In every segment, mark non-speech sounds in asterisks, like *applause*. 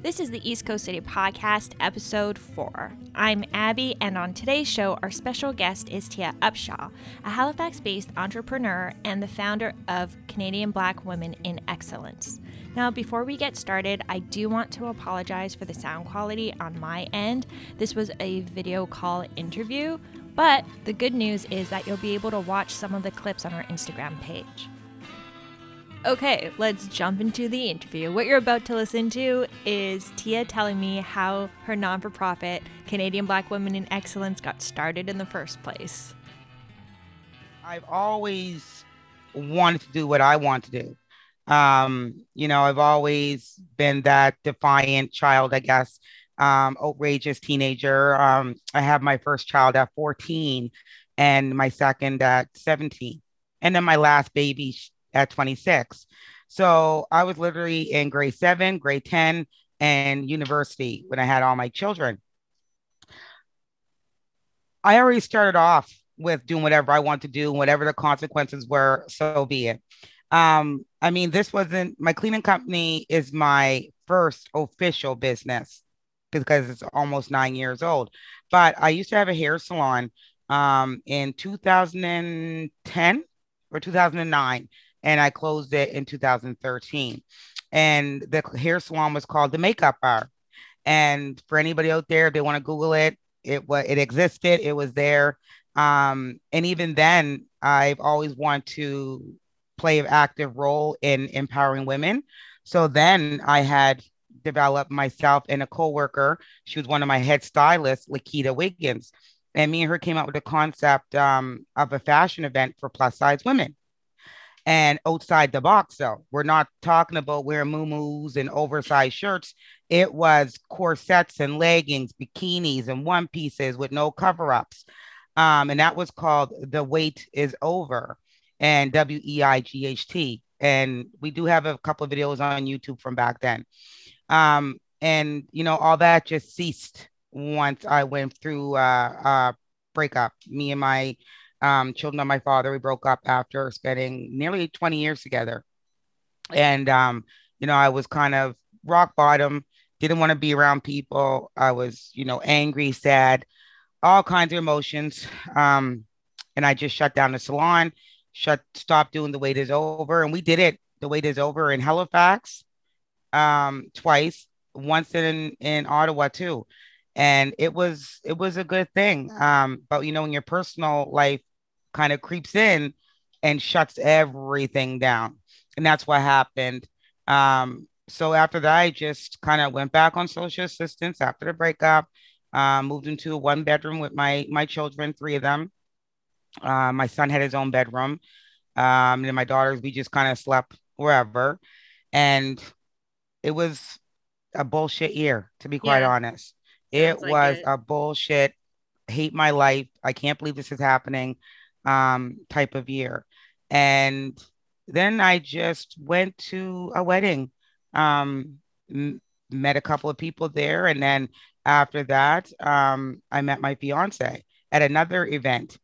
This is the East Coast City Podcast, episode four. I'm Abby, and on today's show, our special guest is Tia Upshaw, a Halifax based entrepreneur and the founder of Canadian Black Women in Excellence. Now, before we get started, I do want to apologize for the sound quality on my end. This was a video call interview, but the good news is that you'll be able to watch some of the clips on our Instagram page. Okay, let's jump into the interview. What you're about to listen to is Tia telling me how her non for profit, Canadian Black Women in Excellence, got started in the first place. I've always wanted to do what I want to do. Um, you know, I've always been that defiant child, I guess, um, outrageous teenager. Um, I have my first child at 14 and my second at 17. And then my last baby at 26. So I was literally in grade seven, grade 10, and university when I had all my children. I already started off with doing whatever I want to do, whatever the consequences were, so be it. Um, I mean, this wasn't my cleaning company is my first official business because it's almost nine years old. But I used to have a hair salon um, in 2010 or 2009 and I closed it in 2013. And the hair salon was called the Makeup Bar. And for anybody out there, if they want to Google it, it was it existed. It was there. Um, and even then, I've always wanted to play an active role in empowering women. So then I had developed myself and a coworker. She was one of my head stylists, Lakita Wiggins. And me and her came up with the concept um, of a fashion event for plus size women and outside the box though. We're not talking about wearing moo and oversized shirts. It was corsets and leggings bikinis and one pieces with no cover-ups. Um, and that was called the wait is over and w-e-i-g-h-t and we do have a couple of videos on youtube from back then. Um, and you know all that just ceased once i went through uh, uh breakup. Me and my um, children of my father. We broke up after spending nearly 20 years together. And, um, you know, I was kind of rock bottom, didn't want to be around people. I was, you know, angry, sad, all kinds of emotions. Um, and I just shut down the salon, shut, stopped doing the wait is over. And we did it. The wait is over in Halifax um, twice, once in, in Ottawa too and it was it was a good thing um but you know in your personal life kind of creeps in and shuts everything down. And that's what happened. Um, so after that, I just kind of went back on social assistance after the breakup, uh, moved into a one bedroom with my my children, three of them. Uh, my son had his own bedroom. Um, and my daughters, we just kind of slept wherever. And it was a bullshit year, to be quite yeah. honest. It like was it. a bullshit, hate my life. I can't believe this is happening um, type of year. And then I just went to a wedding, um, m- met a couple of people there. And then after that, um, I met my fiance at another event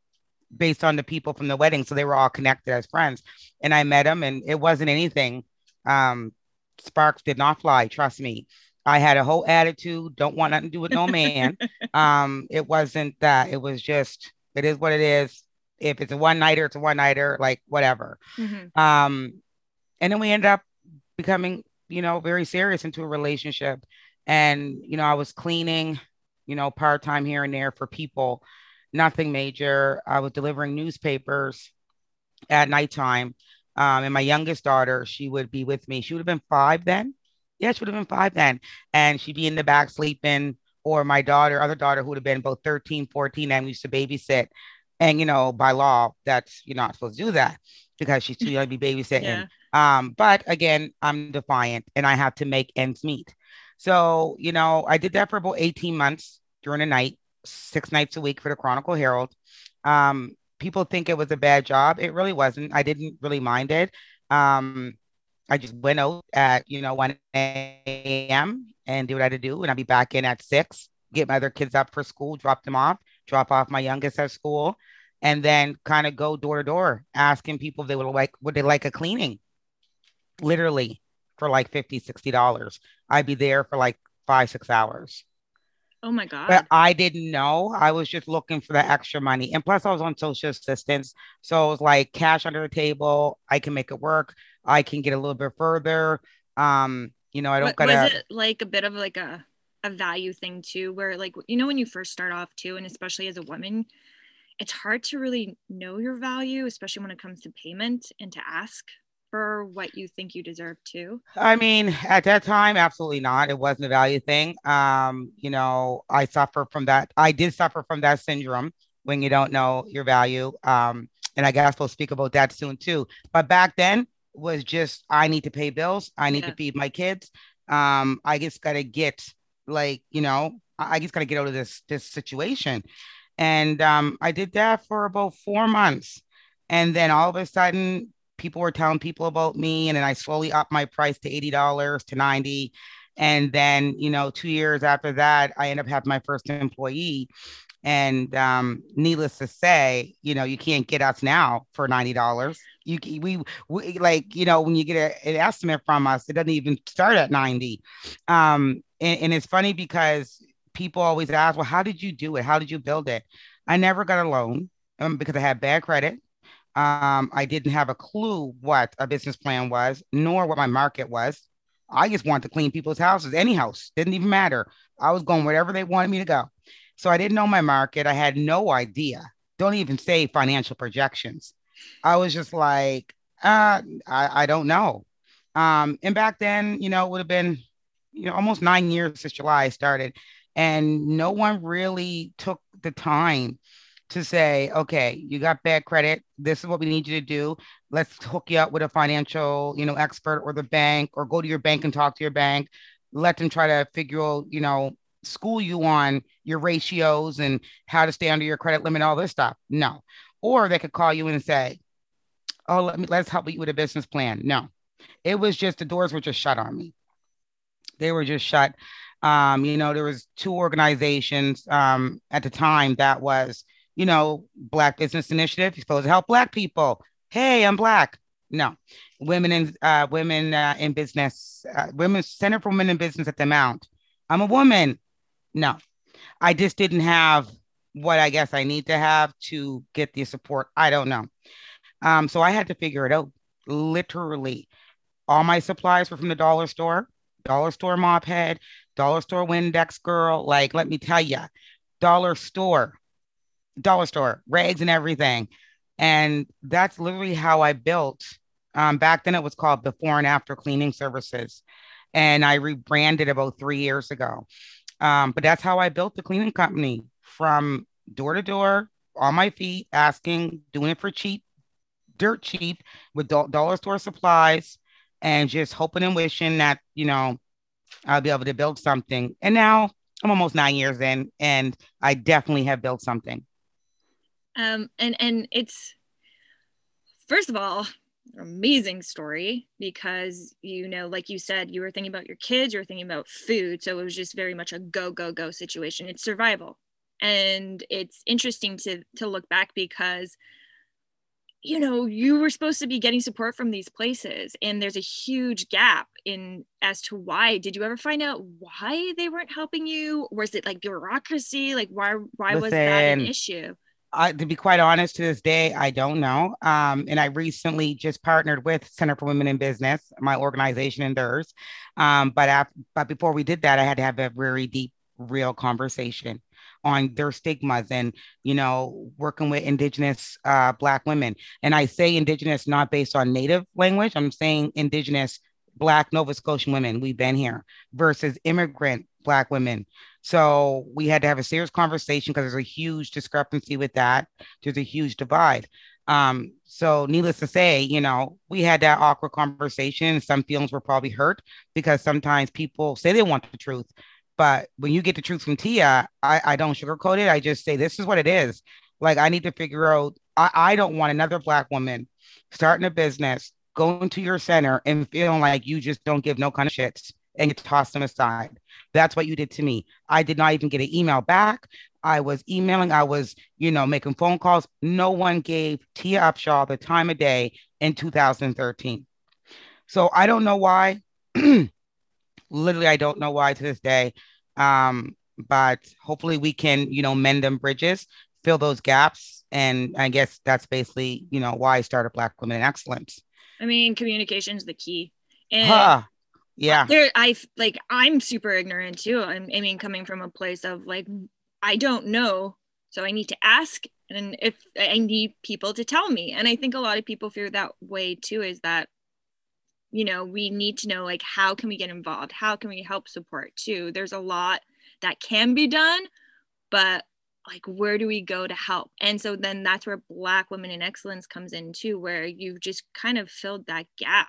based on the people from the wedding. So they were all connected as friends. And I met him, and it wasn't anything. Um, sparks did not fly, trust me. I had a whole attitude, don't want nothing to do with no man. *laughs* um, it wasn't that. It was just, it is what it is if it's a one nighter, it's a one nighter, like whatever. Mm-hmm. Um, and then we ended up becoming, you know, very serious into a relationship. And, you know, I was cleaning, you know, part time here and there for people, nothing major. I was delivering newspapers at nighttime. Um, and my youngest daughter, she would be with me. She would have been five then. Yeah, she would have been five then. And she'd be in the back sleeping. Or my daughter, other daughter, who would have been both 13, 14, and we used to babysit. And you know, by law, that's you're not supposed to do that because she's too young to be babysitting. yeah. Um, but again, I'm defiant and I have to make ends meet. So, you know, I did that for about 18 months during the night, six nights a week for the Chronicle Herald. Um, people think it was a bad job. It really wasn't. I didn't really mind it. Um, I just went out at, you know, 1 a.m. and do what I had to do. And I'd be back in at six, get my other kids up for school, drop them off, drop off my youngest at school, and then kind of go door to door asking people if they would like would they like a cleaning, literally for like 50 60 dollars i'd be there for like five six hours Oh my God. But I didn't know. I was just looking for the extra money. And plus, I was on social assistance. So it was like cash under the table. I can make it work. I can get a little bit further. Um, you know, I don't gotta. Was it like a bit of like a, a value thing too, where like, you know, when you first start off too, and especially as a woman, it's hard to really know your value, especially when it comes to payment and to ask for what you think you deserve too? I mean, at that time, absolutely not. It wasn't a value thing. Um, you know, I suffer from that. I did suffer from that syndrome when you don't know your value. Um, and I guess we'll speak about that soon too. But back then was just I need to pay bills, I need yeah. to feed my kids. Um, I just gotta get like, you know, I just gotta get out of this this situation. And um, I did that for about four months. And then all of a sudden, people were telling people about me and then I slowly upped my price to $80 to 90 and then you know 2 years after that I end up having my first employee and um, needless to say you know you can't get us now for $90 you we, we like you know when you get a, an estimate from us it doesn't even start at 90 um, and, and it's funny because people always ask well how did you do it how did you build it I never got a loan um, because I had bad credit um, I didn't have a clue what a business plan was, nor what my market was. I just wanted to clean people's houses, any house, didn't even matter. I was going wherever they wanted me to go. So I didn't know my market. I had no idea. Don't even say financial projections. I was just like, uh, I, I don't know. Um, and back then, you know, it would have been, you know, almost nine years since July started, and no one really took the time to say, okay, you got bad credit. This is what we need you to do. Let's hook you up with a financial, you know, expert or the bank, or go to your bank and talk to your bank. Let them try to figure out, you know, school you on your ratios and how to stay under your credit limit, all this stuff. No. Or they could call you and say, oh, let me let's help you with a business plan. No. It was just the doors were just shut on me. They were just shut. Um, you know, there was two organizations um, at the time that was you know, Black Business Initiative. You're supposed to help Black people. Hey, I'm Black. No, women in uh, women uh, in business, uh, women Center for Women in Business at the Mount. I'm a woman. No, I just didn't have what I guess I need to have to get the support. I don't know. Um, so I had to figure it out. Literally, all my supplies were from the dollar store, dollar store mop head, dollar store Windex girl. Like, let me tell you, dollar store dollar store, rags and everything. And that's literally how I built. Um, back then, it was called Before and After Cleaning Services. And I rebranded about three years ago. Um, but that's how I built the cleaning company from door to door on my feet, asking, doing it for cheap, dirt cheap with do- dollar store supplies, and just hoping and wishing that, you know, I'll be able to build something. And now I'm almost nine years in, and I definitely have built something. Um, and and it's first of all amazing story because you know like you said you were thinking about your kids you were thinking about food so it was just very much a go go go situation it's survival and it's interesting to to look back because you know you were supposed to be getting support from these places and there's a huge gap in as to why. Did you ever find out why they weren't helping you? Was it like bureaucracy? Like why why Listen, was that an issue? I, to be quite honest, to this day, I don't know. Um, and I recently just partnered with Center for Women in Business, my organization and theirs. Um, but after, but before we did that, I had to have a very deep, real conversation on their stigmas and you know working with indigenous uh, black women and i say indigenous not based on native language i'm saying indigenous black nova scotian women we've been here versus immigrant black women so we had to have a serious conversation because there's a huge discrepancy with that. There's a huge divide. Um, so needless to say, you know, we had that awkward conversation. Some feelings were probably hurt because sometimes people say they want the truth. But when you get the truth from Tia, I, I don't sugarcoat it. I just say this is what it is. Like I need to figure out I, I don't want another black woman starting a business, going to your center and feeling like you just don't give no kind of shits and you toss them aside. That's what you did to me. I did not even get an email back. I was emailing, I was, you know, making phone calls. No one gave Tia Upshaw the time of day in 2013. So I don't know why. *clears throat* Literally, I don't know why to this day. Um, but hopefully we can, you know, mend them bridges, fill those gaps. And I guess that's basically, you know, why I started Black Women in Excellence. I mean, communication is the key. And huh. yeah. There I like I'm super ignorant too. I'm I mean coming from a place of like I don't know. So I need to ask and if I need people to tell me. And I think a lot of people feel that way too, is that you know we need to know like how can we get involved? How can we help support too? There's a lot that can be done but like where do we go to help? And so then that's where black women in excellence comes in too where you've just kind of filled that gap.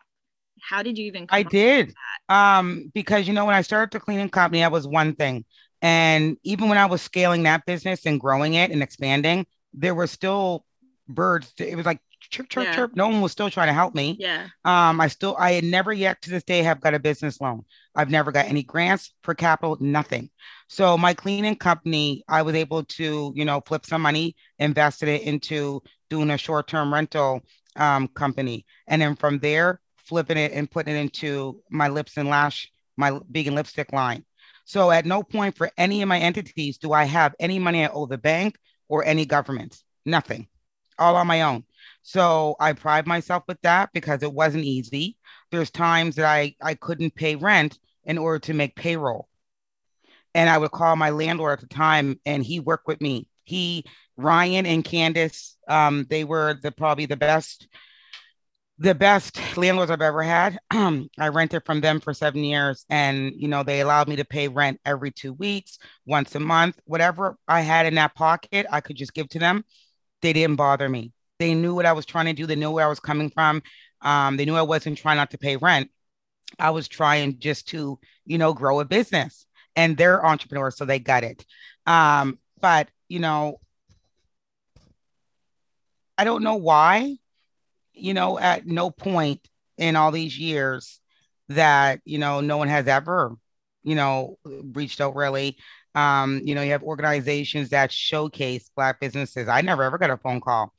How did you even i did. um because you know when i started the cleaning company that was one thing. And even when i was scaling that business and growing it and expanding there were still birds it was like chirp, chirp, yeah. chirp. No one was still trying to help me. Yeah. Um, I still, I had never yet to this day have got a business loan. I've never got any grants for capital, nothing. So my cleaning company, I was able to, you know, flip some money, invested it into doing a short-term rental um, company, and then from there, flipping it and putting it into my lips and lash, my vegan lipstick line. So at no point for any of my entities do I have any money I owe the bank or any government. Nothing. All on my own. So I pride myself with that because it wasn't easy. There's times that I, I couldn't pay rent in order to make payroll. And I would call my landlord at the time and he worked with me. He, Ryan and Candace, um, they were the probably the best, the best landlords I've ever had. *clears throat* I rented from them for seven years and you know they allowed me to pay rent every two weeks, once a month, whatever I had in that pocket, I could just give to them. They didn't bother me they knew what I was trying to do. They knew where I was coming from. Um, they knew I wasn't trying not to pay rent. I was trying just to, you know, grow a business. And they're entrepreneurs, so they got it. Um, but you know, I don't know why, you know, at no point in all these years that, you know, no one has ever, you know, reached out really. Um, you know, you have organizations that showcase Black businesses. I never ever got a phone call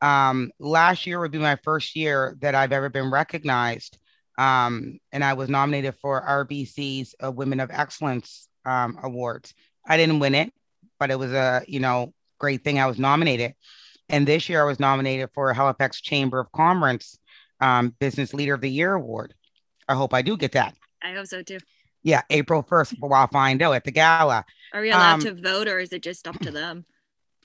um, last year would be my first year that I've ever been recognized. Um, and I was nominated for RBC's uh, Women of Excellence um, Awards. I didn't win it, but it was a you know great thing. I was nominated, and this year I was nominated for Halifax Chamber of Commerce um, Business Leader of the Year Award. I hope I do get that. I hope so too. Yeah, April first. Well, I'll find out at the gala. Are we allowed um, to vote, or is it just up to them?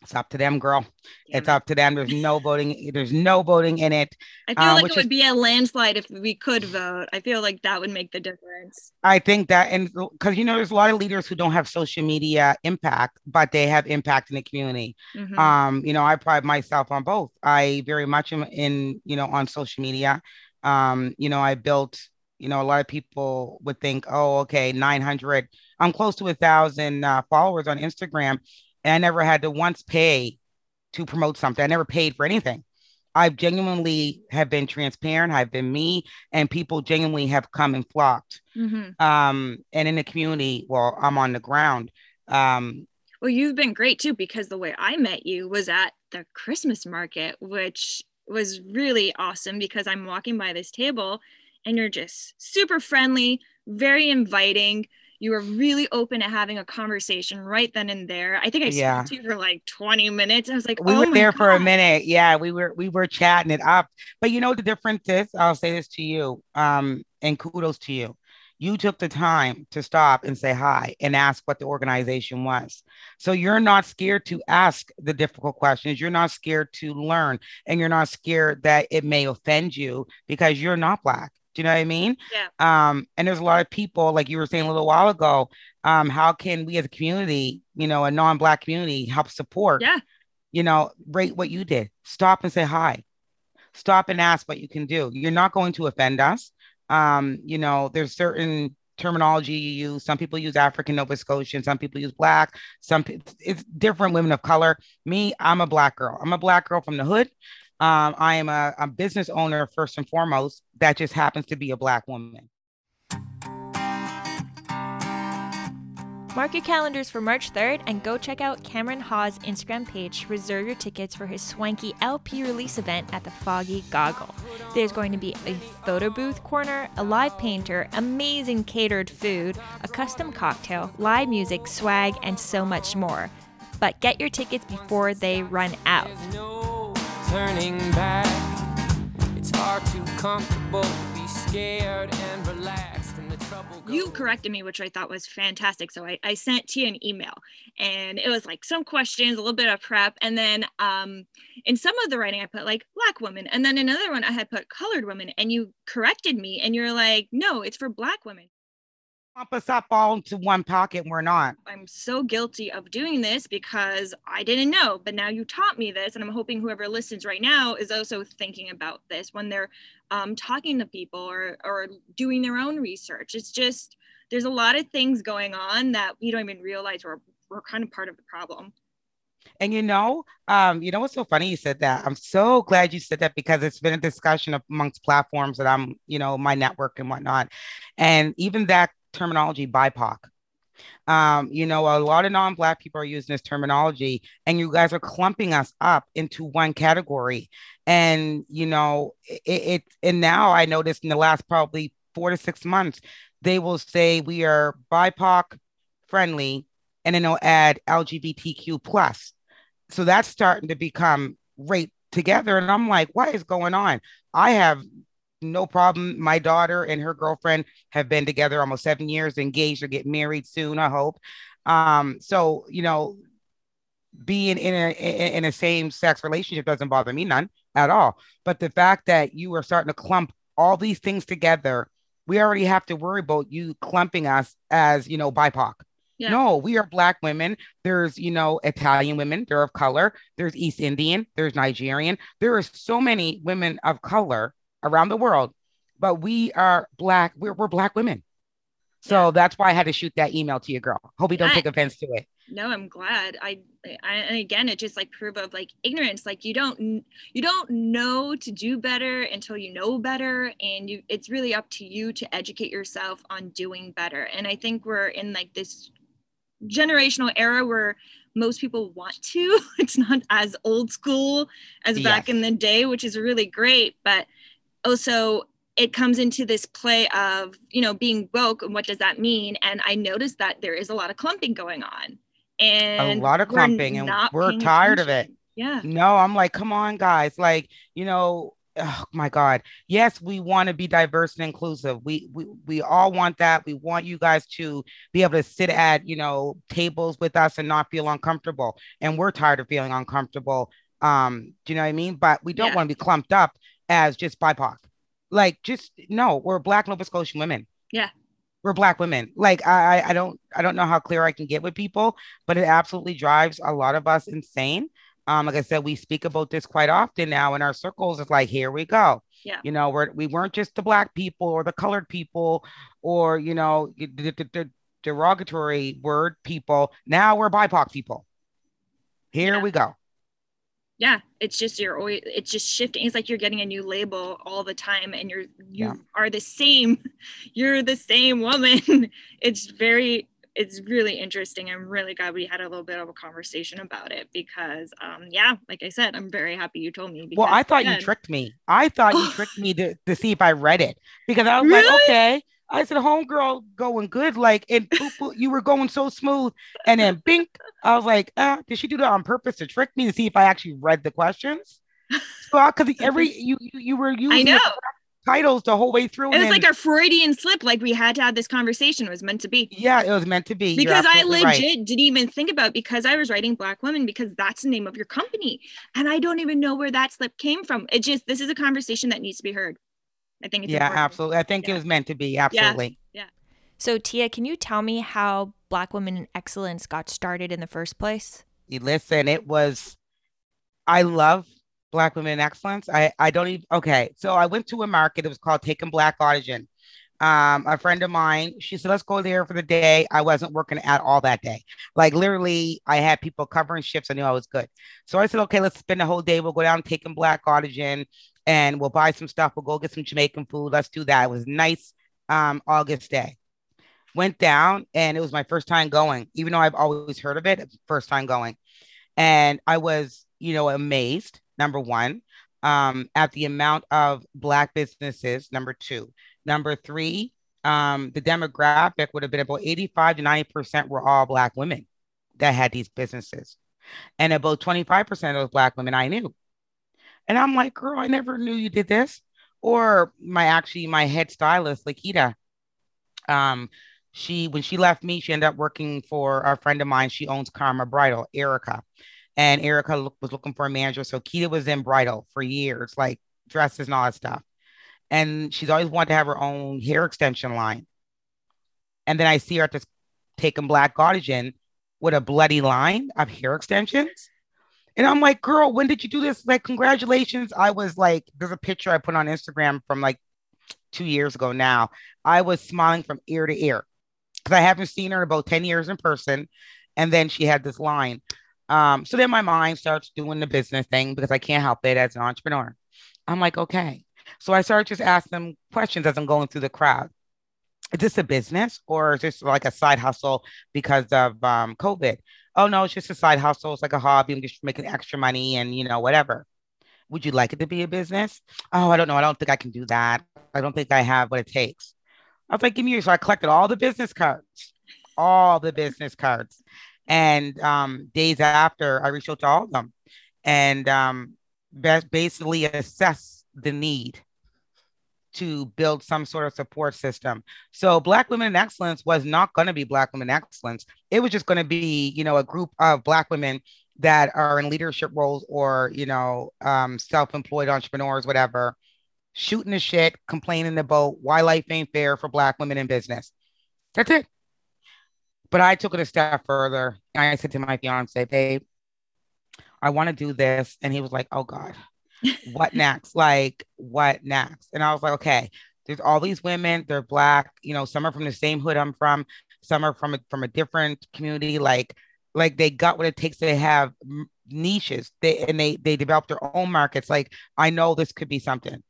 It's up to them, girl. Damn it's it. up to them. There's no voting. There's no voting in it. I feel um, like it would is, be a landslide if we could vote. I feel like that would make the difference. I think that, and because you know, there's a lot of leaders who don't have social media impact, but they have impact in the community. Mm-hmm. Um, you know, I pride myself on both. I very much am in, you know, on social media. Um, you know, I built. You know, a lot of people would think, oh, okay, 900. I'm close to a thousand uh, followers on Instagram and I never had to once pay to promote something. I never paid for anything. I've genuinely have been transparent. I've been me, and people genuinely have come and flocked. Mm-hmm. Um, and in the community, well, I'm on the ground. Um, well, you've been great too, because the way I met you was at the Christmas market, which was really awesome because I'm walking by this table and you're just super friendly, very inviting you were really open to having a conversation right then and there. I think I yeah. spoke to you for like 20 minutes. I was like, we oh were there God. for a minute. Yeah, we were we were chatting it up. But you know the difference is, I'll say this to you, um, and kudos to you. You took the time to stop and say hi and ask what the organization was. So you're not scared to ask the difficult questions. You're not scared to learn, and you're not scared that it may offend you because you're not black do you know what I mean? Yeah. Um, and there's a lot of people, like you were saying a little while ago, um, how can we as a community, you know, a non-black community help support? Yeah. You know, rate what you did. Stop and say hi. Stop and ask what you can do. You're not going to offend us. Um, you know, there's certain terminology you use. Some people use African Nova Scotian, some people use black, some it's different women of color. Me, I'm a black girl. I'm a black girl from the hood. Um, I am a, a business owner first and foremost. That just happens to be a black woman. Mark your calendars for March 3rd and go check out Cameron Hawes' Instagram page to reserve your tickets for his swanky LP release event at the Foggy Goggle. There's going to be a photo booth corner, a live painter, amazing catered food, a custom cocktail, live music, swag, and so much more. But get your tickets before they run out. Turning back. It's far too comfortable to be scared and relaxed and the trouble you corrected me, which I thought was fantastic. So I, I sent you an email and it was like some questions, a little bit of prep. And then um, in some of the writing, I put like black women. And then another one, I had put colored women. And you corrected me and you're like, no, it's for black women. Pump us up all into one pocket. and We're not. I'm so guilty of doing this because I didn't know, but now you taught me this, and I'm hoping whoever listens right now is also thinking about this when they're um, talking to people or or doing their own research. It's just there's a lot of things going on that we don't even realize we're we're kind of part of the problem. And you know, um, you know what's so funny you said that. I'm so glad you said that because it's been a discussion amongst platforms that I'm, you know, my network and whatnot. And even that terminology, BIPOC. Um, you know, a lot of non-black people are using this terminology, and you guys are clumping us up into one category. And you know, it, it and now I noticed in the last probably four to six months, they will say we are BIPOC friendly, and then they'll add LGBTQ plus so that's starting to become right together and i'm like what is going on i have no problem. My daughter and her girlfriend have been together almost seven years engaged or get married soon i hope. Um so you know being in a in a same sex relationship doesn't bother me none at all. But the fact that you are starting to clump all these things together we already have to worry about you clumping us as you know bipoc. Yeah. no we are black women. There's you know italian women they're of color. There's east indian there's nigerian. There are so many women of color around the world but we are black we're, we're black women so Yeah. that's why i had to shoot that email to you girl hope you don't Yeah. take offense to it No, I'm glad. I, I and again, it just like proof of like ignorance. Like you don't you don't know to do better until you know better, and you it's really up to you to educate yourself on doing better. And I think we're in like this generational era where most people want to. *laughs* It's not as old school as back in the day, which is really great. But also it comes into this play of you know being woke and what does that mean and i noticed that there is a lot of clumping going on and a lot of clumping and we're tired of it yeah No, I'm like, come on, guys. Like, you know, oh my God. Yes, we want to be diverse and inclusive. We we we all want that. We want you guys to be able to sit at, you know, tables with us and not feel uncomfortable. And we're tired of feeling uncomfortable. Um, do you know what I mean? But we don't Yeah. want to be clumped up as just BIPOC. Like, just no, we're black Nova Scotian women. Yeah. We're black women. Like I, I don't I don't know how clear I can get with people, but it absolutely drives a lot of us insane. Um, like I said, we speak about this quite often now in our circles. It's like, here we go. Yeah. You know, we're we weren't just the black people or the colored people or you know the, the, the derogatory word people. Now we're BIPOC people. Here Yeah. we go. Yeah it's just you're always it's just shifting it's like you're getting a new label all the time and you're you Yeah. are the same *laughs* you're the same woman *laughs* it's very it's really interesting i'm really glad we had a little bit of a conversation about it because um yeah like i said i'm very happy you told me Well, I thought you tricked me. I thought you *sighs* tricked me to, to see if I read it because I was like, okay. I said, homegirl going good. Like, and you were going so smooth. And then bink, I was like, uh, did she do that on purpose to trick me to see if I actually read the questions? *laughs* So, because every you, you you were using i know titles the whole way through. it was and like a freudian slip like we had to have this conversation it was meant to be yeah, it was meant to be. Because I legit right. didn't even think about because I was writing Black Women because that's the name of your company, and I don't even know where that slip came from. It just this is a conversation that needs to be heard. I think it's Yeah, important. absolutely. I think Yeah. it was meant to be. Absolutely. Yeah. So Tia, can you tell me how Black Women in Excellence got started in the first place? You listen, it was I love Black Women in Excellence. I I don't even okay. So I went to a market. It was called Taking Black Audition. Um, a friend of mine, she said, let's go there for the day. I wasn't working at all that day. Like literally, I had people covering shifts. I knew I was good. So I said, okay, let's spend the whole day. We'll go down Taking Black Audition and we'll buy some stuff. We'll go get some Jamaican food. Let's do that. It was nice um August day. Went down, and it was my first time going, even though I've always heard of it. First time going, and I was, you know, amazed. Number one, um, at the amount of black businesses. Number two, number three, um, the demographic would have been about 85 to 90 percent were all black women that had these businesses, and about 25 percent of those black women I knew. And I'm like, girl, I never knew you did this. Or my actually my head stylist, Lakita, um, she when she left me, she ended up working for a friend of mine. She owns Karma Bridal, Erica, and Erica look, was looking for a manager. So Kita was in bridal for years, like dresses and all that stuff. And she's always wanted to have her own hair extension line. And then I see her at this taking Black Goddess with a bloody line of hair extensions. And I'm like, girl, when did you do this? Like, congratulations. I was like, there's a picture I put on Instagram from like two years ago now. I was smiling from ear to ear because I haven't seen her in about 10 years in person. And then she had this line. Um, so then my mind starts doing the business thing because I can't help it as an entrepreneur. I'm like, okay. So I started just asking them questions as I'm going through the crowd. Is this a business or is this like a side hustle because of um, COVID? oh no, it's just a side hustle. It's like a hobby. I'm just making extra money and you know, whatever. Would you like it to be a business? Oh, I don't know. I don't think I can do that. I don't think I have what it takes. I was like, give me your so I collected all the business cards, all the business cards. And um, days after I reached out to all of them and um, basically assess the need to build some sort of support system. So Black Women in Excellence was not going to be Black Women in Excellence. It was just going to be, you know, a group of Black women that are in leadership roles or, you know, um, self-employed entrepreneurs, whatever, shooting the shit, complaining about why life ain't fair for Black women in business. That's it. But I took it a step further. I said to my fiance, babe, I want to do this. And he was like, oh God what next? Like, what next? And I was like, okay, there's all these women, they're black, you know, some are from the same hood I'm from, some are from a, from a different community, like, like they got what it takes to have niches they and they they develop their own markets like i know this could be something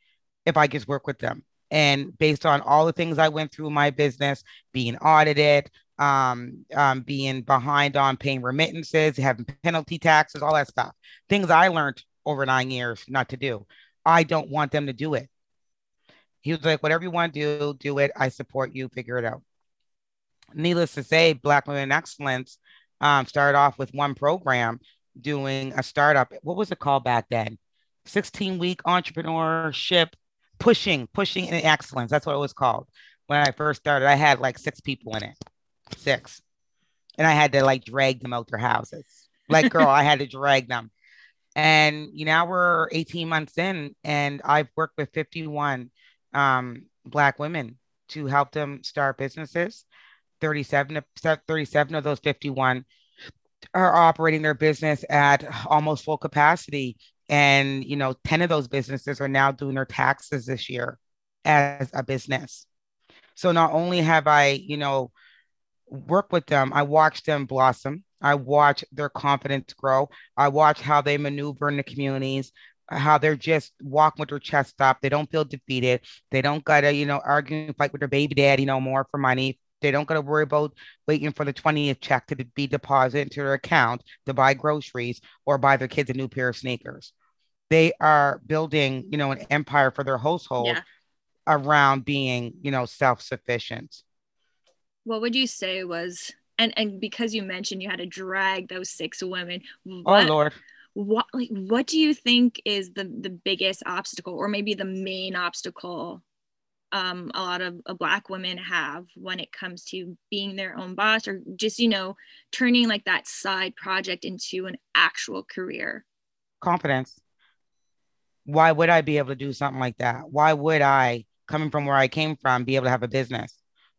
if i just work with them and based on all the things i went through my business being audited um, um being behind on paying remittances having penalty taxes all that stuff things i learned over nine years not to do. I don't want them to do it. He was like, whatever you want to do, do it. I support you. Figure it out. Needless to say, Black Women Excellence um, started off with one program doing a startup. What was it called back then? 16 week entrepreneurship pushing, pushing in excellence. That's what it was called. When I first started, I had like six people in it, six. And I had to like drag them out their houses. Like, girl, I had to drag them. And you know, we're 18 months in, and I've worked with 51 um, Black women to help them start businesses. 37, 37 of those 51 are operating their business at almost full capacity. And, you know, 10 of those businesses are now doing their taxes this year as a business. So not only have I, you know, worked with them, I watch them blossom. I watch their confidence grow. I watch how they maneuver in the communities, how they're just walking with their chest up. They don't feel defeated. They don't gotta, you know, argue and fight with their baby daddy no more for money. They don't gotta worry about waiting for the 20th check to be deposited into their account to buy groceries or buy their kids a new pair of sneakers. They are building, you know, an empire for their household yeah. around being, you know, self-sufficient. What would you say was and and because you mentioned you had to drag those six women oh, what, oh lord. what like what do you think is the the biggest obstacle or maybe the main obstacle um, a lot of uh, black women have when it comes to being their own boss or just you know turning like that side project into an actual career? Confidence. Why would i be able to do something like that? Why would i coming from where i came from be able to have a business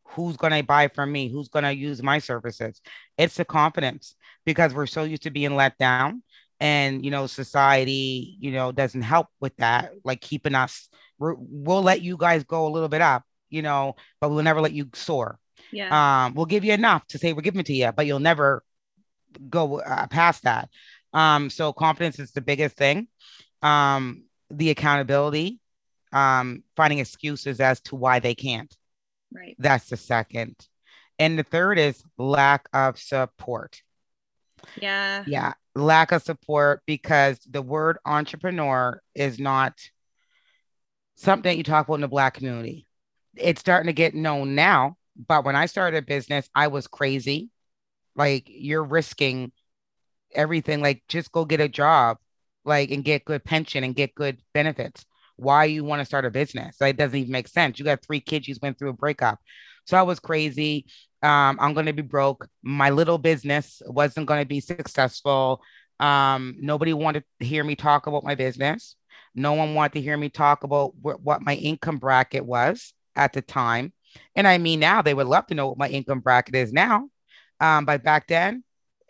who's going to buy from me? Who's going to use my services? It's the confidence because we're so used to being let down and you know society you know doesn't help with that like keeping us we will let you guys go a little bit up you know but we'll never let you soar. Yeah. Um we'll give you enough to say we're giving it to you but you'll never go uh, past that. Um so confidence is the biggest thing. Um the accountability um finding excuses as to why they can't Right. That's the second. And the third is lack of support. Yeah. Yeah, lack of support because the word entrepreneur is not something that you talk about in the Black community. It's starting to get known now, but when I started a business, I was crazy. Like, you're risking everything. Like, just go get a job, like, and get good pension and get good benefits. Why you want to start a business? Like, it doesn't even make sense. You got three kids, you went through a breakup. So I was crazy. Um, I'm going to be broke. My little business wasn't going to be successful. Um, nobody wanted to hear me talk about my business. No one wanted to hear me talk about wh- what my income bracket was at the time. And I mean, now they would love to know what my income bracket is now. Um, but back then,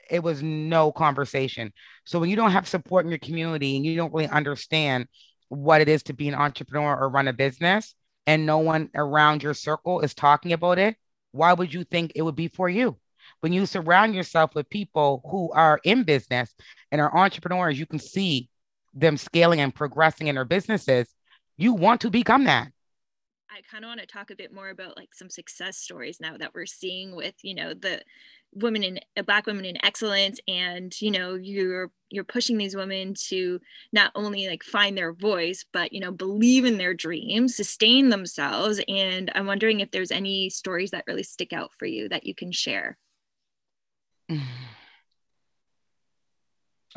it was no conversation. So when you don't have support in your community and you don't really understand what it is to be an entrepreneur or run a business, and no one around your circle is talking about it, why would you think it would be for you? When you surround yourself with people who are in business and are entrepreneurs, you can see them scaling and progressing in their businesses. You want to become that. I kind of want to talk a bit more about like some success stories now that we're seeing with, you know, the women in uh, black women in excellence and you know you're you're pushing these women to not only like find their voice but you know believe in their dreams sustain themselves. And i'm wondering if there's any stories that really stick out for you that you can share. *sighs*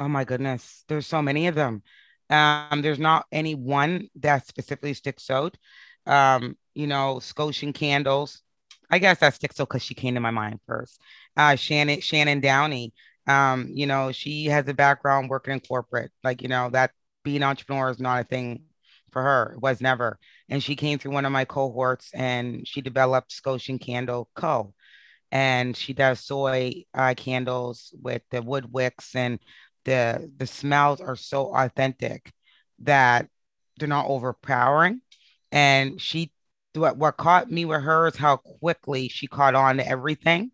Oh my goodness. There's so many of them. Um there's not any one that specifically sticks out. Um you know scotian candles I guess that sticks out because she came to my mind first. Uh, Shannon Shannon Downey. Um, you know, she has a background working in corporate. Like, you know, that being an entrepreneur is not a thing for her. It was never. And she came through one of my cohorts and she developed Scotian Candle Co. And she does soy uh, candles with the wood wicks and the the smells are so authentic that they're not overpowering. And she what what caught me with her is how quickly she caught on to everything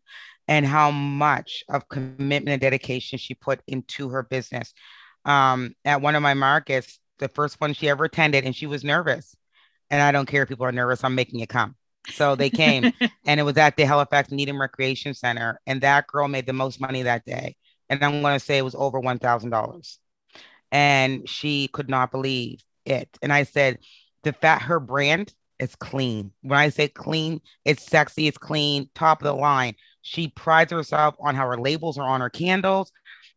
and how much of commitment and dedication she put into her business. Um, at one of my markets, the first one she ever attended, and she was nervous. And I don't care if people are nervous, I'm making it come. So they came, *laughs* and it was at the Halifax Needham Recreation Center. And that girl made the most money that day. And I'm going to say it was over $1,000. And she could not believe it. And I said, the fact her brand is clean. When I say clean, it's sexy, it's clean, top of the line. She prides herself on how her labels are on her candles.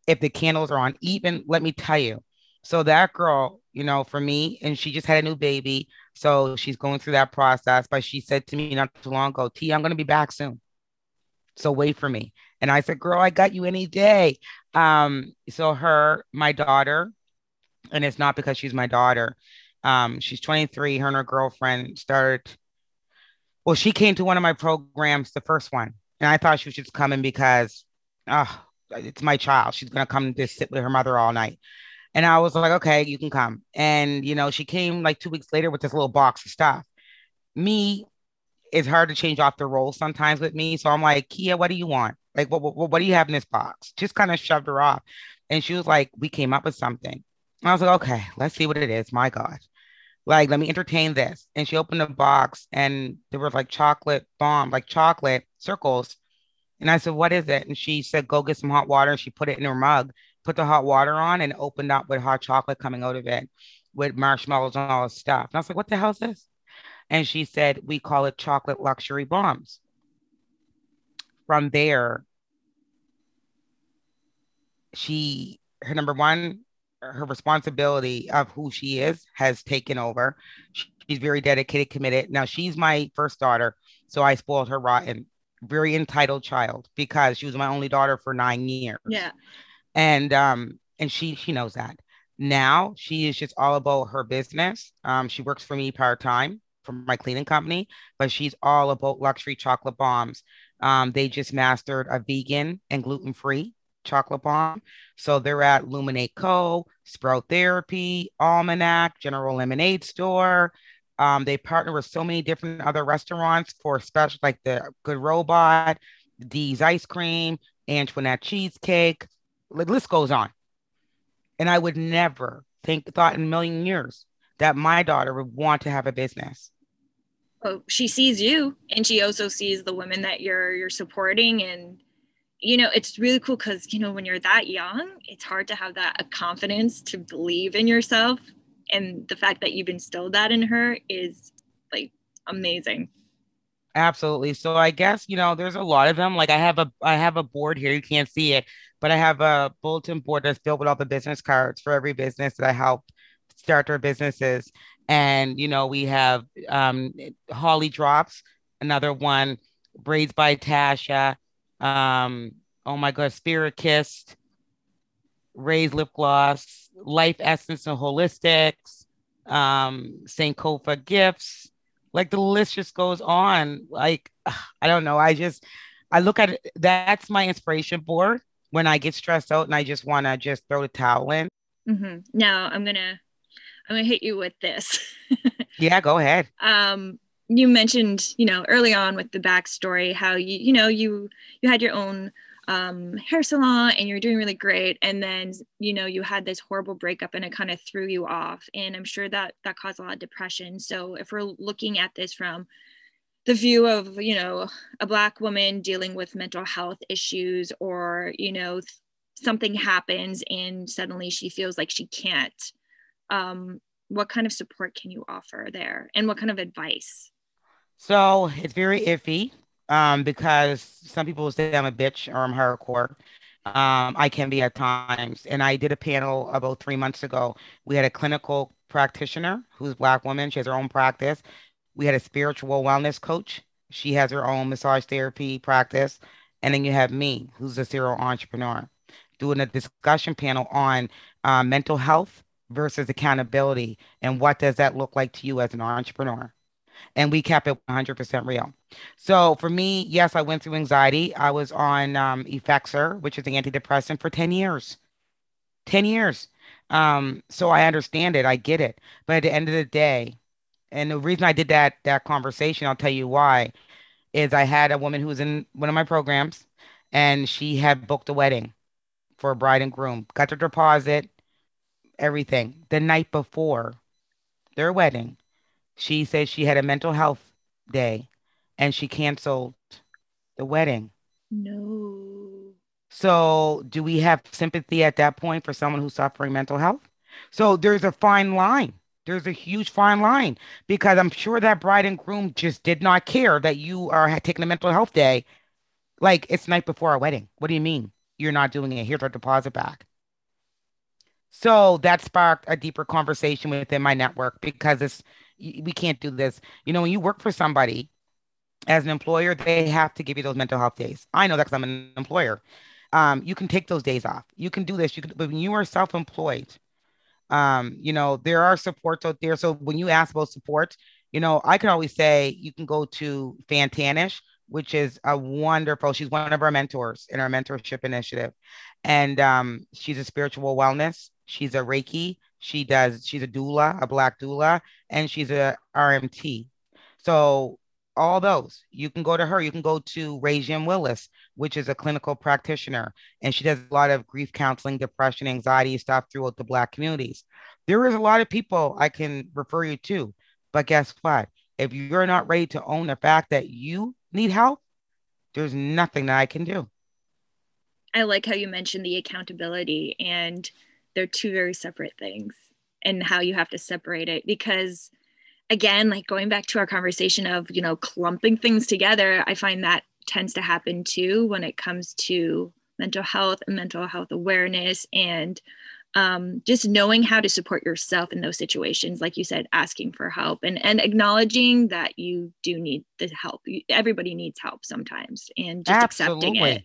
If the candles are on even, let me tell you. So that girl, you know, for me, and she just had a new baby. So she's going through that process. But she said to me not too long ago, T, I'm going to be back soon. So wait for me. And I said, girl, I got you any day. Um, so her, my daughter, and it's not because she's my daughter. Um, she's 23. Her and her girlfriend started. Well, she came to one of my programs, the first one, and I thought she was just coming because, oh, it's my child. She's gonna come to sit with her mother all night. And I was like, okay, you can come. And you know, she came like two weeks later with this little box of stuff. Me, it's hard to change off the role sometimes with me. So I'm like, Kia, what do you want? Like, what, what, what do you have in this box? Just kind of shoved her off. And she was like, we came up with something. I was like, okay, let's see what it is. My God. Like, let me entertain this. And she opened a box and there was like chocolate bomb, like chocolate circles. And I said, what is it? And she said, go get some hot water. And she put it in her mug, put the hot water on and opened up with hot chocolate coming out of it with marshmallows and all this stuff. And I was like, what the hell is this? And she said, we call it chocolate luxury bombs. From there, she, her number one, her responsibility of who she is has taken over. She's very dedicated, committed. Now she's my first daughter, so I spoiled her rotten. Very entitled child because she was my only daughter for nine years. Yeah, and um, and she she knows that. Now she is just all about her business. Um, she works for me part time for my cleaning company, but she's all about luxury chocolate bombs. Um, they just mastered a vegan and gluten free chocolate bomb. So they're at Luminate Co., Sprout Therapy, Almanac, General Lemonade Store. Um, they partner with so many different other restaurants for special, like the Good Robot, D's Ice Cream, Antoinette Cheesecake. The list goes on. And I would never think, thought in a million years that my daughter would want to have a business. oh, she sees you and she also sees the women that you're you're supporting and you know it's really cool because you know when you're that young it's hard to have that confidence to believe in yourself. And the fact that you've instilled that in her is like amazing. Absolutely. So i guess you know there's a lot of them. Like i have a i have a board here. You can't see it but i have a bulletin board that's filled with all the business cards for every business that i help start their businesses. And you know we have um, Holly drops, another one, braids by Tasha. Um, oh my God, Spirit Kissed, Raised Lip Gloss, Life Essence and Holistics, um, Sankofa Gifts. Like the list just goes on. Like *sighs* I don't know. I just I look at it. That's my inspiration board when I get stressed out and I just want to just throw the towel in. Mm-hmm. Now I'm gonna I'm gonna hit you with this. *laughs* yeah, go ahead. Um, you mentioned, you know, early on with the backstory, how you, you know, you you had your own um, hair salon and you're doing really great, and then you know you had this horrible breakup and it kind of threw you off, and I'm sure that that caused a lot of depression. So if we're looking at this from the view of you know a black woman dealing with mental health issues or you know something happens and suddenly she feels like she can't um, what kind of support can you offer there and what kind of advice? So it's very iffy um, because some people will say I'm a bitch or I'm hardcore. Um, I can be at times. And I did a panel about three months ago. We had a clinical practitioner who's a black woman. She has her own practice. We had a spiritual wellness coach. She has her own massage therapy practice. And then you have me, who's a serial entrepreneur, doing a discussion panel on uh, mental health versus accountability and what does that look like to you as an entrepreneur and we kept it 100% real. So for me yes i went through anxiety. I was on um, effexor which is an antidepressant for 10 years. 10 years. Um, so i understand it. I get it. But at the end of the day and the reason i did that that conversation i'll tell you why is i had a woman who was in one of my programs and she had booked a wedding for a bride and groom. Got their deposit everything. The night before their wedding, she said she had a mental health day and she canceled the wedding. No. So, do we have sympathy at that point for someone who's suffering mental health? So, there's a fine line. There's a huge fine line because I'm sure that bride and groom just did not care that you are taking a mental health day. Like it's night before our wedding. What do you mean you're not doing it? Here's our deposit back. So that sparked a deeper conversation within my network because it's we can't do this. You know, when you work for somebody as an employer, they have to give you those mental health days. I know that because I'm an employer. Um, you can take those days off. You can do this. You can, but when you are self-employed, um, you know, there are supports out there. So when you ask about support, you know, I can always say you can go to Fantanish, which is a wonderful, she's one of our mentors in our mentorship initiative. And um, she's a spiritual wellness She's a Reiki. She does, she's a doula, a black doula, and she's a RMT. So all those, you can go to her. You can go to Rajian Willis, which is a clinical practitioner, and she does a lot of grief counseling, depression, anxiety stuff throughout the black communities. There is a lot of people I can refer you to, but guess what? If you're not ready to own the fact that you need help, there's nothing that I can do. I like how you mentioned the accountability and they're two very separate things and how you have to separate it because again like going back to our conversation of you know clumping things together i find that tends to happen too when it comes to mental health and mental health awareness and um, just knowing how to support yourself in those situations like you said asking for help and and acknowledging that you do need the help everybody needs help sometimes and just Absolutely. accepting it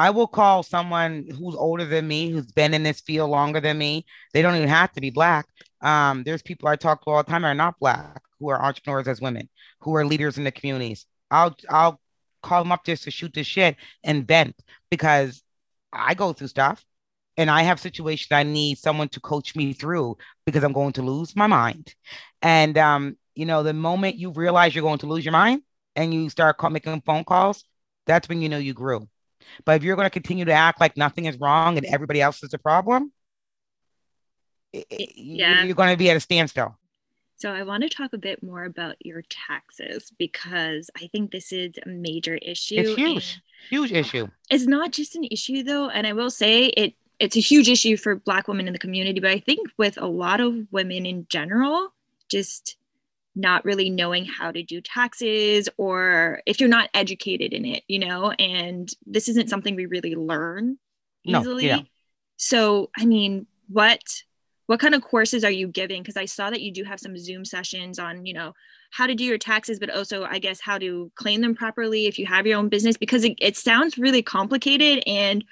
I will call someone who's older than me, who's been in this field longer than me. They don't even have to be black. Um, there's people I talk to all the time are not black, who are entrepreneurs as women, who are leaders in the communities. I'll I'll call them up just to shoot the shit and vent because I go through stuff and I have situations I need someone to coach me through because I'm going to lose my mind. And um, you know, the moment you realize you're going to lose your mind and you start call, making phone calls, that's when you know you grew. But if you're going to continue to act like nothing is wrong and everybody else is a problem, yeah. you're going to be at a standstill. So, I want to talk a bit more about your taxes because I think this is a major issue. It's huge, huge uh, issue. It's not just an issue though, and I will say it it's a huge issue for black women in the community, but I think with a lot of women in general, just not really knowing how to do taxes or if you're not educated in it, you know, and this isn't something we really learn easily. No, yeah. So, I mean, what what kind of courses are you giving because i saw that you do have some zoom sessions on you know how to do your taxes but also i guess how to claim them properly if you have your own business because it, it sounds really complicated and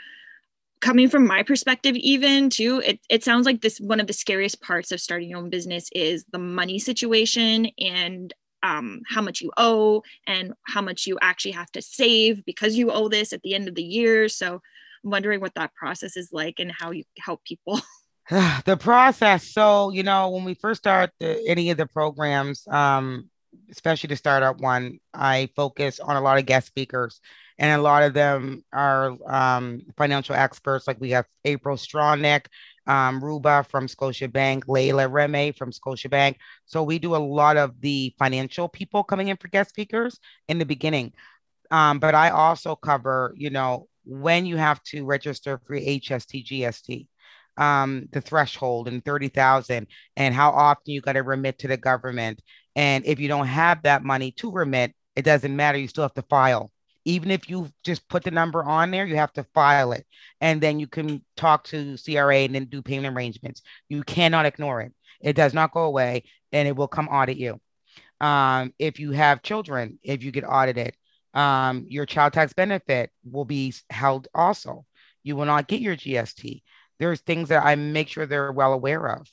coming from my perspective even too it, it sounds like this one of the scariest parts of starting your own business is the money situation and um, how much you owe and how much you actually have to save because you owe this at the end of the year. So i'm wondering what that process is like and how you help people. *laughs* *sighs* The process. So you know when we first start the, any of the programs um, especially the startup one i focus on a lot of guest speakers and a lot of them are um, financial experts. Like we have April Stronach, um, Ruba from Scotiabank, Layla Reme from Scotiabank. So we do a lot of the financial people coming in for guest speakers in the beginning. Um, but I also cover, you know, when you have to register for HST, GST, um, the threshold and 30,000 and how often you got to remit to the government. And if you don't have that money to remit, it doesn't matter. You still have to file even if you just put the number on there, you have to file it. And then you can talk to CRA and then do payment arrangements. You cannot ignore it. It does not go away and it will come audit you. Um, if you have children, if you get audited, um, your child tax benefit will be held also. You will not get your GST. There's things that I make sure they're well aware of.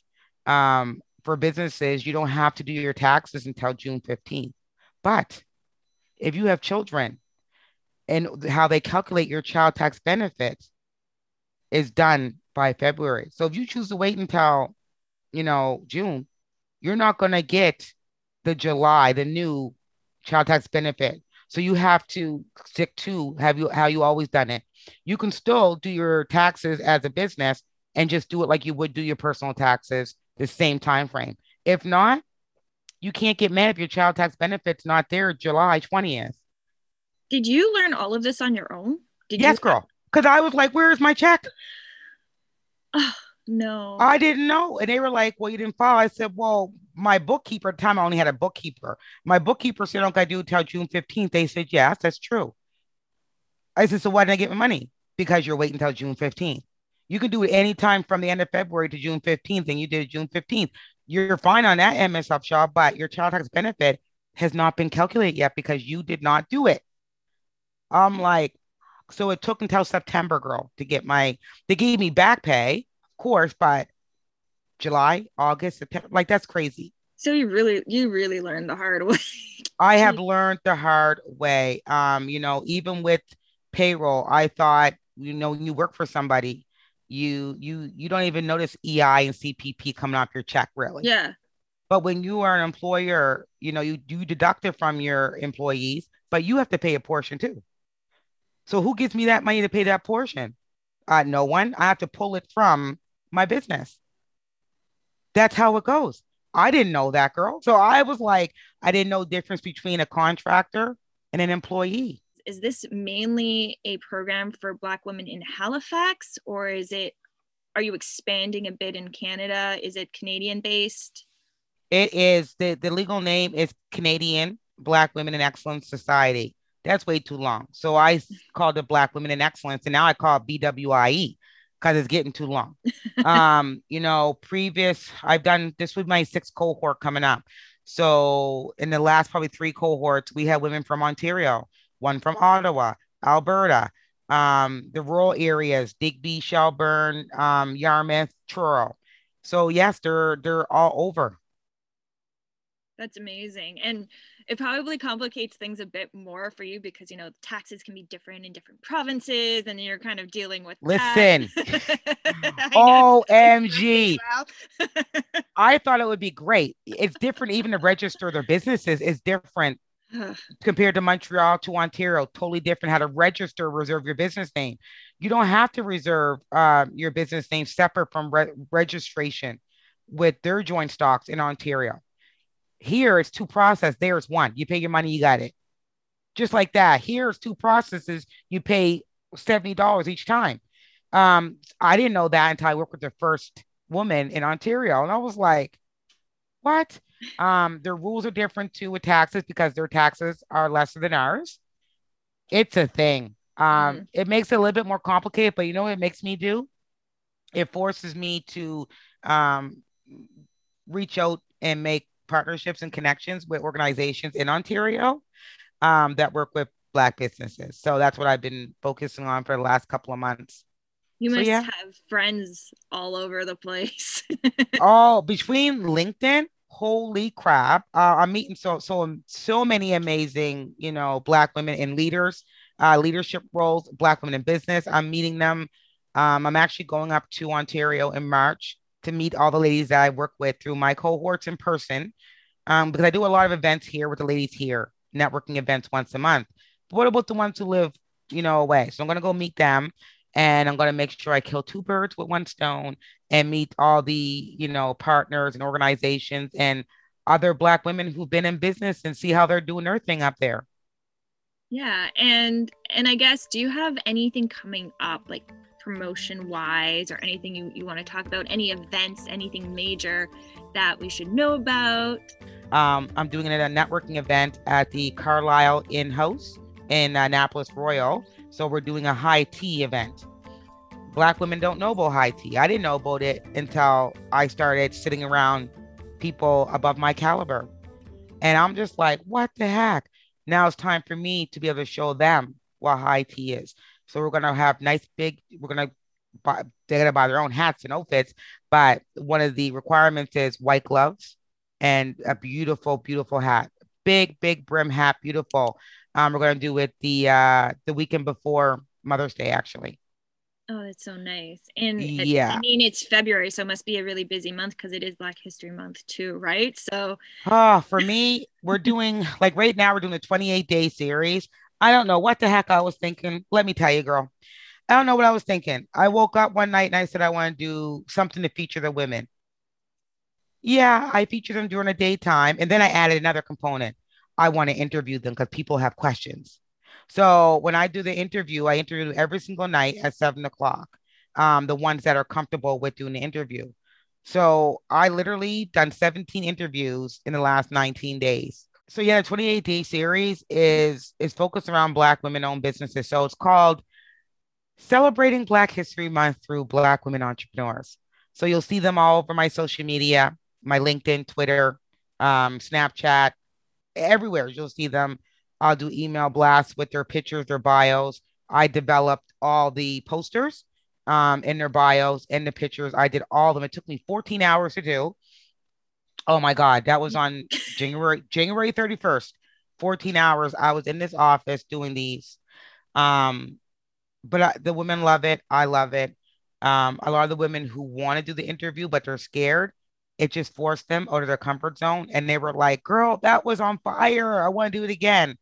Um, for businesses, you don't have to do your taxes until June 15th. But if you have children, and how they calculate your child tax benefits is done by February. So if you choose to wait until, you know, June, you're not going to get the July, the new child tax benefit. So you have to stick to have you how you always done it. You can still do your taxes as a business and just do it like you would do your personal taxes the same time frame. If not, you can't get mad if your child tax benefit's not there July 20th. Did you learn all of this on your own? Did yes, you- girl. Because I was like, "Where's my check?" Oh, *sighs* no, I didn't know, and they were like, "Well, you didn't file." I said, "Well, my bookkeeper." At the time, I only had a bookkeeper. My bookkeeper said, "Don't I do till June fifteenth?" They said, "Yes, that's true." I said, "So why didn't I get my money?" Because you're waiting until June fifteenth. You can do it anytime from the end of February to June 15th, and you did it June 15th. You're fine on that MSF Upshaw, but your child tax benefit has not been calculated yet because you did not do it. I'm like, so it took until September, girl, to get my. They gave me back pay, of course, but July, August, September, like that's crazy. So you really, you really learned the hard *laughs* way. I have learned the hard way. Um, you know, even with payroll, I thought, you know, when you work for somebody, you you you don't even notice EI and CPP coming off your check, really. Yeah. But when you are an employer, you know, you you deduct it from your employees, but you have to pay a portion too. So who gives me that money to pay that portion? Uh, no one. I have to pull it from my business. That's how it goes. I didn't know that, girl. So I was like, I didn't know difference between a contractor and an employee. Is this mainly a program for Black women in Halifax, or is it? Are you expanding a bit in Canada? Is it Canadian based? It is the the legal name is Canadian Black Women in Excellence Society. That's way too long. So I called it Black Women in Excellence, and now I call it BWIE because it's getting too long. *laughs* um, you know, previous I've done this with my sixth cohort coming up. So in the last probably three cohorts, we had women from Ontario, one from Ottawa, Alberta, um, the rural areas, Digby, Shelburne, um, Yarmouth, Truro. So yes, they're they're all over. That's amazing. And it probably complicates things a bit more for you because you know taxes can be different in different provinces and you're kind of dealing with listen. *laughs* Omg *laughs* *laughs* i thought it would be great. It's different even to register their businesses is different *sighs* compared to montreal to ontario totally different how to register reserve your business name. You don't have to reserve uh, your business name separate from re- registration with their joint stocks in ontario Here it's two process. There's one. You pay your money, you got it. Just like that. Here's two processes. You pay $70 each time. Um, I didn't know that until I worked with the first woman in Ontario. And I was like, what? Um, their rules are different too with taxes because their taxes are lesser than ours. It's a thing. Um, mm. it makes it a little bit more complicated, but you know what it makes me do? It forces me to um reach out and make partnerships and connections with organizations in Ontario um, that work with Black businesses. So that's what I've been focusing on for the last couple of months. You so, must yeah. have friends all over the place. *laughs* oh, between LinkedIn, holy crap! Uh, I'm meeting so so so many amazing, you know, Black women in leaders, uh, leadership roles, Black women in business. I'm meeting them. Um, I'm actually going up to Ontario in March to meet all the ladies that I work with through my cohorts in person, um, because I do a lot of events here with the ladies here, networking events once a month. But what about the ones who live, you know, away? So I'm gonna go meet them and I'm to make sure I kill two birds with one stone and meet all the, you know, partners and organizations and other Black women who've been in business and see how they're doing their thing up there. Yeah, and and I guess do you have anything coming up like promotion wise or anything you, you want to talk about any events anything major that we should know about um, i'm doing a networking event at the carlisle in-house in annapolis royal so we're doing a high tea event. Black women don't know about high tea. I didn't know about it until I started sitting around people above my caliber. And I'm just like, what the heck? Now it's time for me to be able to show them what high tea is. So we're gonna have nice big, we're gonna buy they're gonna buy their own hats and outfits, but one of the requirements is white gloves and a beautiful, beautiful hat. Big, big brim hat, beautiful. Um, we're going to do it the uh, the weekend before Mother's Day, actually. Oh, that's so nice. And yeah, I mean, it's February, so it must be a really busy month because it is Black History Month too, right? So, oh, for me, we're doing like right now, we're doing a 28 day series. I don't know what the heck I was thinking. Let me tell you, girl. I don't know what I was thinking. I woke up one night and I said, I want to do something to feature the women. Yeah, I feature them during the daytime. And then I added another component. I want to interview them because people have questions. So when I do the interview, I interview every single night at seven o'clock. Um, the ones that are comfortable with doing the interview. So I literally done 17 interviews in the last 19 days. So yeah, the 28 day series is is focused around Black women-owned businesses. So it's called Celebrating Black History Month through Black women entrepreneurs. So you'll see them all over my social media, my LinkedIn, Twitter, um, Snapchat, everywhere. You'll see them. I'll do email blasts with their pictures, their bios. I developed all the posters um, in their bios and the pictures. I did all of them. It took me 14 hours to do. Oh my God, that was on January January 31st. 14 hours. I was in this office doing these. Um, but I, the women love it. I love it. Um, a lot of the women who want to do the interview, but they're scared it just forced them out of their comfort zone and they were like girl that was on fire i want to do it again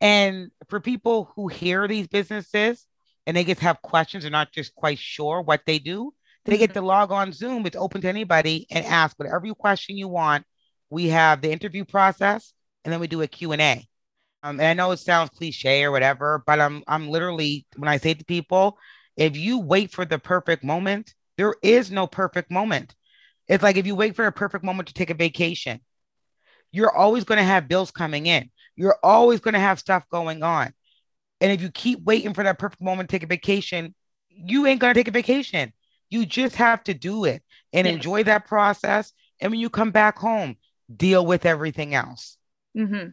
and for people who hear these businesses and they get to have questions and not just quite sure what they do they get mm-hmm. to log on zoom it's open to anybody and ask whatever question you want we have the interview process and then we do a q&a um, and i know it sounds cliche or whatever but i'm i'm literally when i say to people if you wait for the perfect moment there is no perfect moment it's like if you wait for a perfect moment to take a vacation, you're always going to have bills coming in. You're always going to have stuff going on. And if you keep waiting for that perfect moment to take a vacation, you ain't going to take a vacation. You just have to do it and yeah. enjoy that process. And when you come back home, deal with everything else. Mm-hmm.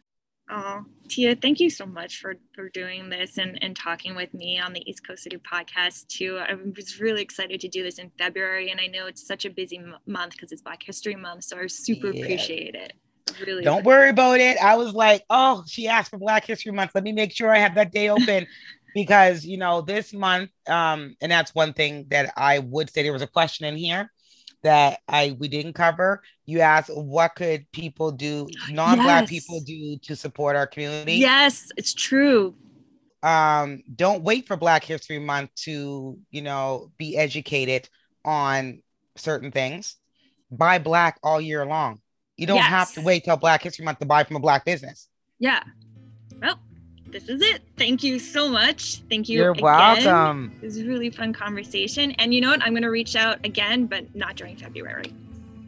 Oh, Tia, thank you so much for for doing this and, and talking with me on the East Coast City podcast too. I was really excited to do this in February, and I know it's such a busy m- month because it's Black History Month, so I super yeah. appreciate it. Really, don't worry about it. I was like, oh, she asked for Black History Month. Let me make sure I have that day open. *laughs* because you know this month um and that's one thing that i would say there was a question in here that I we didn't cover. You asked what could people do, non-black yes. people do to support our community. Yes, it's true. Um, don't wait for Black History Month to, you know, be educated on certain things. Buy black all year long. You don't have to wait till Black History Month to buy from a black business. Yeah. Well, this is it. Thank you so much. Thank you. You're again. welcome. It was a really fun conversation. And you know what? I'm going to reach out again, but not during February.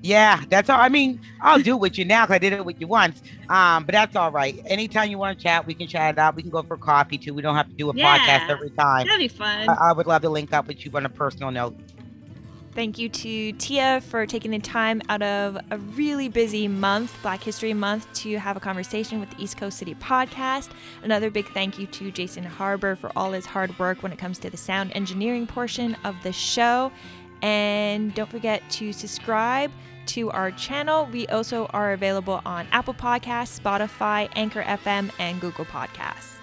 Yeah, that's all. I mean, I'll do it with you now because I did it with you once. Um, but that's all right. Anytime you want to chat, we can chat it out. We can go for coffee too. We don't have to do a podcast every time. That'd be fun. I, I would love to link up with you on a personal note. Thank you to Tia for taking the time out of a really busy month, Black History Month, to have a conversation with the East Coast City podcast. Another big thank you to Jason Harbour for all his hard work when it comes to the sound engineering portion of the show. And don't forget to subscribe to our channel. We also are available on Apple Podcasts, Spotify, Anchor FM, and Google Podcasts.